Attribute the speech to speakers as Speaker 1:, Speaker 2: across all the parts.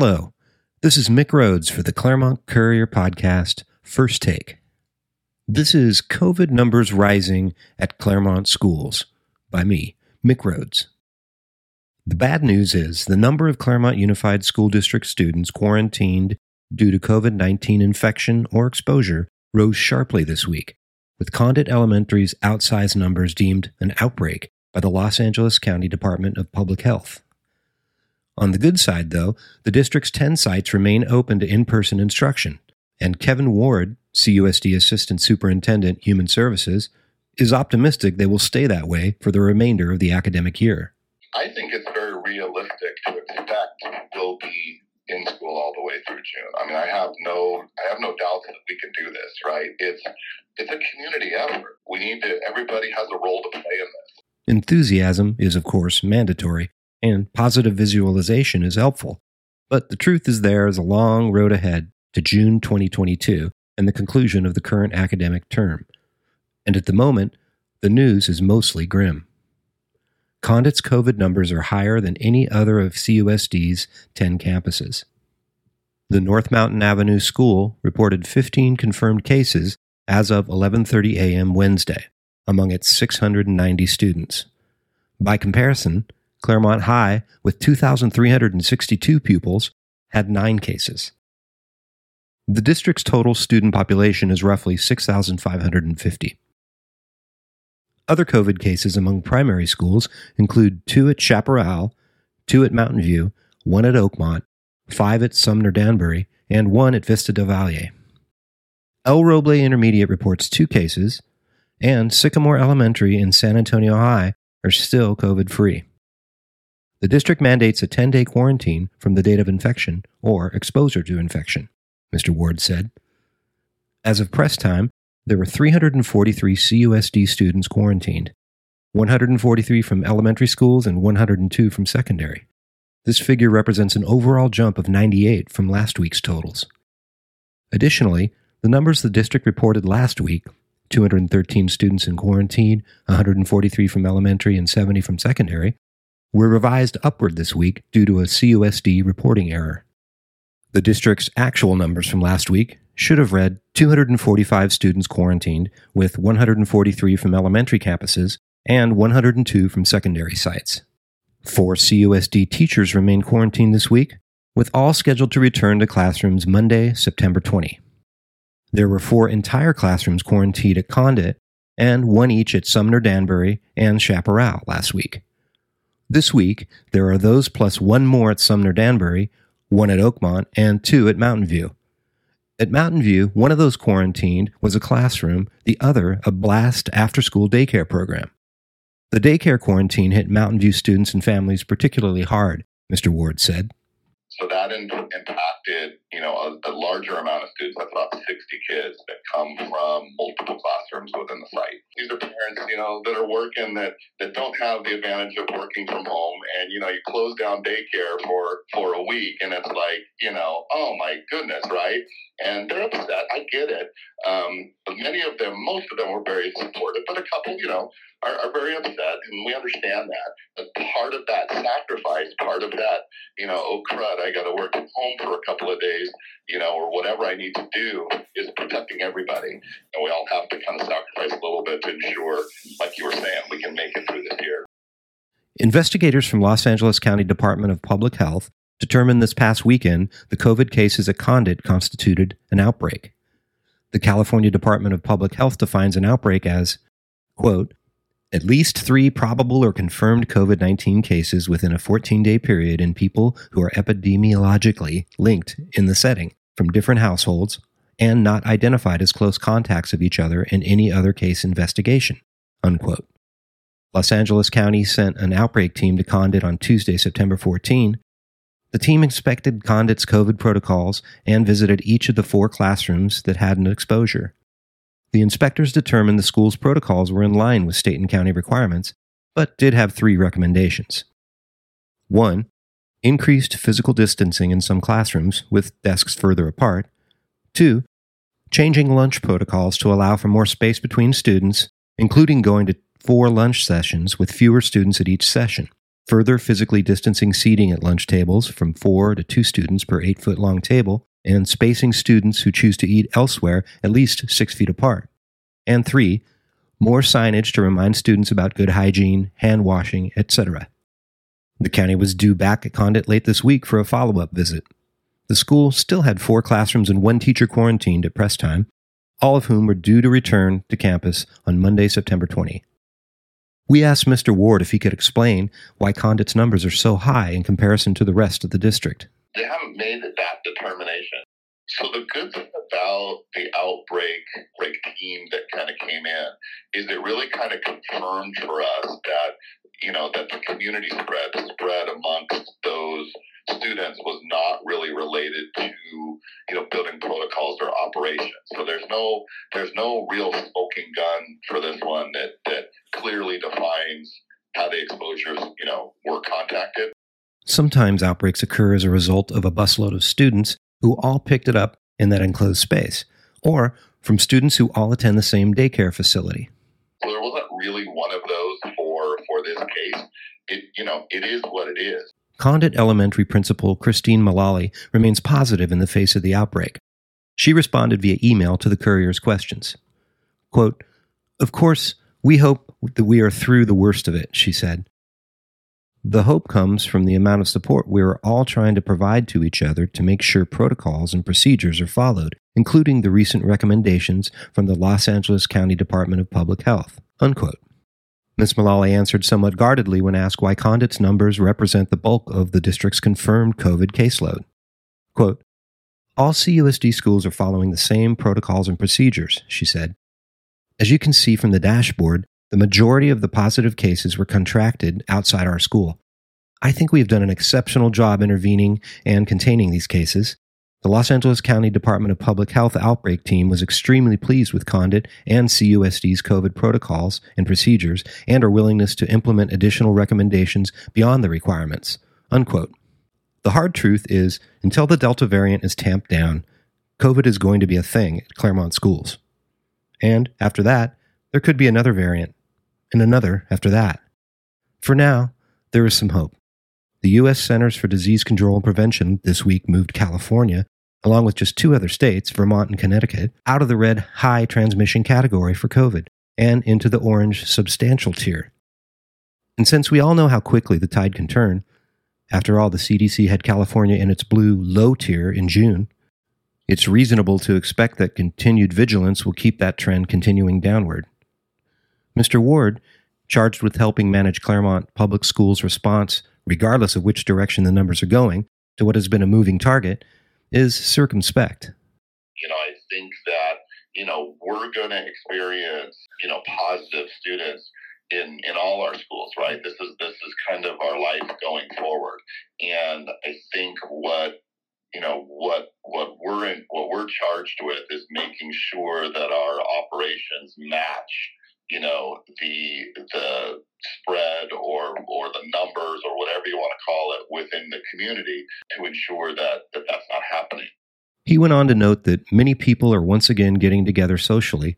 Speaker 1: Hello, this is Mick Rhodes for the Claremont Courier Podcast, First Take. This is COVID Numbers Rising at Claremont Schools by me, Mick Rhodes. The bad news is the number of Claremont Unified School District students quarantined due to COVID 19 infection or exposure rose sharply this week, with Condit Elementary's outsized numbers deemed an outbreak by the Los Angeles County Department of Public Health. On the good side, though, the district's 10 sites remain open to in person instruction, and Kevin Ward, CUSD Assistant Superintendent, Human Services, is optimistic they will stay that way for the remainder of the academic year.
Speaker 2: I think it's very realistic to expect we'll be in school all the way through June. I mean, I have no, I have no doubt that we can do this. Right? It's, it's a community effort. We need to. Everybody has a role to play in this.
Speaker 1: Enthusiasm is, of course, mandatory, and positive visualization is helpful. But the truth is there is a long road ahead to June 2022 and the conclusion of the current academic term. And at the moment, the news is mostly grim. Condit's COVID numbers are higher than any other of CUSD's 10 campuses. The North Mountain Avenue School reported 15 confirmed cases as of 11:30 a.m. Wednesday among its 690 students. By comparison, Claremont High, with 2,362 pupils, had nine cases. The district's total student population is roughly 6,550. Other COVID cases among primary schools include two at Chaparral, two at Mountain View, one at Oakmont, five at Sumner Danbury, and one at Vista del Valle. El Roble Intermediate reports two cases, and Sycamore Elementary and San Antonio High are still COVID free. The district mandates a 10 day quarantine from the date of infection or exposure to infection, Mr. Ward said. As of press time, there were 343 CUSD students quarantined, 143 from elementary schools and 102 from secondary. This figure represents an overall jump of 98 from last week's totals. Additionally, the numbers the district reported last week 213 students in quarantine, 143 from elementary, and 70 from secondary were revised upward this week due to a CUSD reporting error. The district's actual numbers from last week should have read 245 students quarantined, with 143 from elementary campuses and 102 from secondary sites. Four CUSD teachers remain quarantined this week, with all scheduled to return to classrooms Monday, September 20. There were four entire classrooms quarantined at Condit and one each at Sumner Danbury and Chaparral last week. This week, there are those plus one more at Sumner Danbury, one at Oakmont, and two at Mountain View. At Mountain View, one of those quarantined was a classroom, the other a blast after school daycare program. The daycare quarantine hit Mountain View students and families particularly hard, Mr. Ward said.
Speaker 2: So that impacted, you know, a, a, larger amount of students. That's about 60 kids that come from multiple classrooms within the site. These are parents, you know, that are working that, that don't have the advantage of working from home. And, you know, you close down daycare for, for a week and it's like, you know, oh my goodness, right? And they're upset. I get it. Um, but many of them, most of them were very supportive, but a couple, you know, are, are very upset, and we understand that. But part of that sacrifice, part of that, you know, oh crud, I got to work at home for a couple of days, you know, or whatever I need to do, is protecting everybody, and we all have to kind of sacrifice a little bit to ensure, like you were saying, we can make it through this year.
Speaker 1: Investigators from Los Angeles County Department of Public Health determined this past weekend the COVID cases at Condit constituted an outbreak. The California Department of Public Health defines an outbreak as, quote, at least three probable or confirmed COVID 19 cases within a 14 day period in people who are epidemiologically linked in the setting from different households and not identified as close contacts of each other in any other case investigation. Unquote. Los Angeles County sent an outbreak team to Condit on Tuesday, September 14. The team inspected Condit's COVID protocols and visited each of the four classrooms that had an exposure. The inspectors determined the school's protocols were in line with state and county requirements, but did have three recommendations. 1. Increased physical distancing in some classrooms, with desks further apart. 2. Changing lunch protocols to allow for more space between students, including going to four lunch sessions with fewer students at each session. further physically distancing seating at lunch tables from four to two students per eight foot long table, and spacing students who choose to eat elsewhere at least six feet apart. And three, more signage to remind students about good hygiene, hand washing, etc. The county was due back at Condit late this week for a follow up visit. The school still had four classrooms and one teacher quarantined at press time, all of whom were due to return to campus on Monday, September 20. We asked Mr. Ward if he could explain why Condit's numbers are so high in comparison to the rest of the district.
Speaker 2: They haven't made that determination. So the good thing about the outbreak break team that kind of came in is it really kind of confirmed for us that you know that the community spread, spread amongst those students was not really related to you know building protocols or operations. So there's no there's no real smoking gun for this one that that clearly defines how the exposures you know were contacted.
Speaker 1: Sometimes outbreaks occur as a result of a busload of students who all picked it up in that enclosed space, or from students who all attend the same daycare facility.
Speaker 2: There wasn't really one of those for for this case. It you know it is what it is.
Speaker 1: Condit Elementary Principal Christine Mullally remains positive in the face of the outbreak. She responded via email to the Courier's questions. Quote, Of course, we hope that we are through the worst of it, she said. The hope comes from the amount of support we are all trying to provide to each other to make sure protocols and procedures are followed, including the recent recommendations from the Los Angeles County Department of Public Health. Unquote. Ms. Mullally answered somewhat guardedly when asked why Condit's numbers represent the bulk of the district's confirmed COVID caseload. Quote, All CUSD schools are following the same protocols and procedures, she said. As you can see from the dashboard, the majority of the positive cases were contracted outside our school. I think we have done an exceptional job intervening and containing these cases, the Los Angeles County Department of Public Health outbreak team was extremely pleased with Condit and CUSD's COVID protocols and procedures and our willingness to implement additional recommendations beyond the requirements. Unquote. The hard truth is, until the Delta variant is tamped down, COVID is going to be a thing at Claremont schools. And after that, there could be another variant, and another after that. For now, there is some hope. The U.S. Centers for Disease Control and Prevention this week moved California, along with just two other states, Vermont and Connecticut, out of the red high transmission category for COVID and into the orange substantial tier. And since we all know how quickly the tide can turn, after all, the CDC had California in its blue low tier in June. It's reasonable to expect that continued vigilance will keep that trend continuing downward. Mr. Ward, charged with helping manage Claremont Public Schools' response regardless of which direction the numbers are going, to what has been a moving target, is circumspect.
Speaker 2: You know, I think that, you know, we're going to experience, you know, positive students in in all our schools right this is this is kind of our life going forward and i think what you know what what we're in what we're charged with is making sure that our operations match you know the the spread or or the numbers or whatever you want to call it within the community to ensure that, that that's not happening.
Speaker 1: He went on to note that many people are once again getting together socially.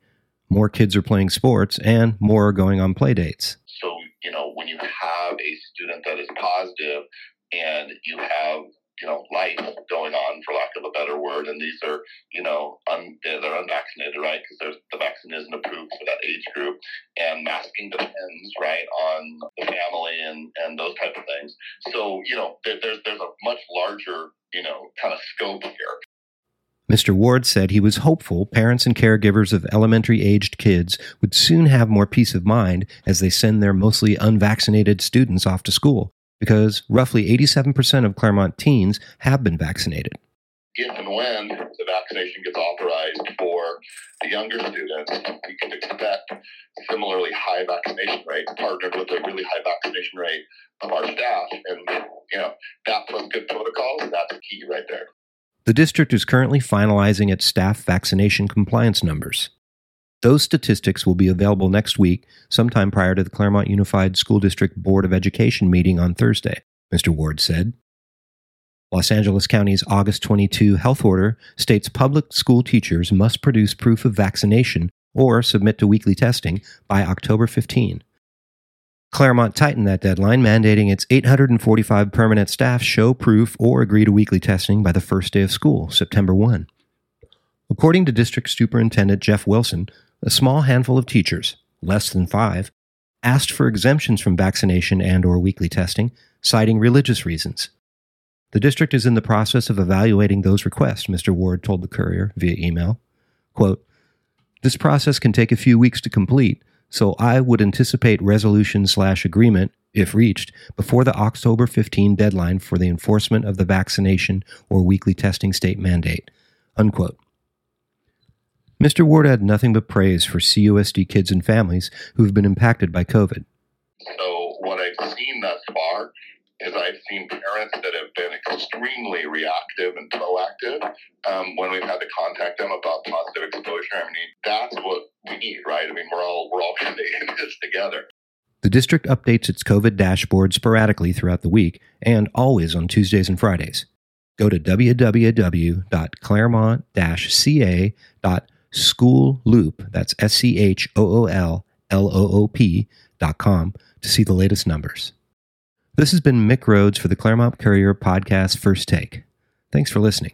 Speaker 1: More kids are playing sports and more are going on play dates.
Speaker 2: So, you know, when you have a student that is positive and you have you know life going on for lack of a better word and these are you know un, they're unvaccinated right? Because the vaccine isn't approved for that age group and masking depends right on the family and and those type of things. So you know there, there's there's a much larger you know kind of scope here.
Speaker 1: Mr. Ward said he was hopeful parents and caregivers of elementary aged kids would soon have more peace of mind as they send their mostly unvaccinated students off to school because roughly 87% of Claremont teens have been vaccinated.
Speaker 2: If and when the vaccination gets authorized for the younger students, we can expect similarly high vaccination rates partnered with a really high vaccination rate of our staff. And, you know, that plus good protocols, that's a key right there.
Speaker 1: The district is currently finalizing its staff vaccination compliance numbers. Those statistics will be available next week, sometime prior to the Claremont Unified School District Board of Education meeting on Thursday, Mr. Ward said. Los Angeles County's August 22 health order states public school teachers must produce proof of vaccination or submit to weekly testing by October 15. Claremont tightened that deadline, mandating its 845 permanent staff show proof or agree to weekly testing by the first day of school, September 1. According to District Superintendent Jeff Wilson, a small handful of teachers, less than five, asked for exemptions from vaccination and or weekly testing, citing religious reasons. The district is in the process of evaluating those requests, Mr. Ward told the Courier via email. Quote, this process can take a few weeks to complete, so I would anticipate resolution slash agreement, if reached, before the October 15 deadline for the enforcement of the vaccination or weekly testing state mandate. Unquote. Mr. Ward had nothing but praise for CUSD kids and families who have been impacted by COVID.
Speaker 2: So, what I've seen thus far is I've seen parents that have been extremely reactive and proactive um, when we've had to contact them about positive exposure. I mean, that's what we need, right? I mean, we're all we're all in this together.
Speaker 1: The district updates its COVID dashboard sporadically throughout the week and always on Tuesdays and Fridays. Go to www.claremont-ca.com School Loop, that's S C H O O L L O O P dot com to see the latest numbers. This has been Mick Rhodes for the Claremont Courier Podcast First Take. Thanks for listening.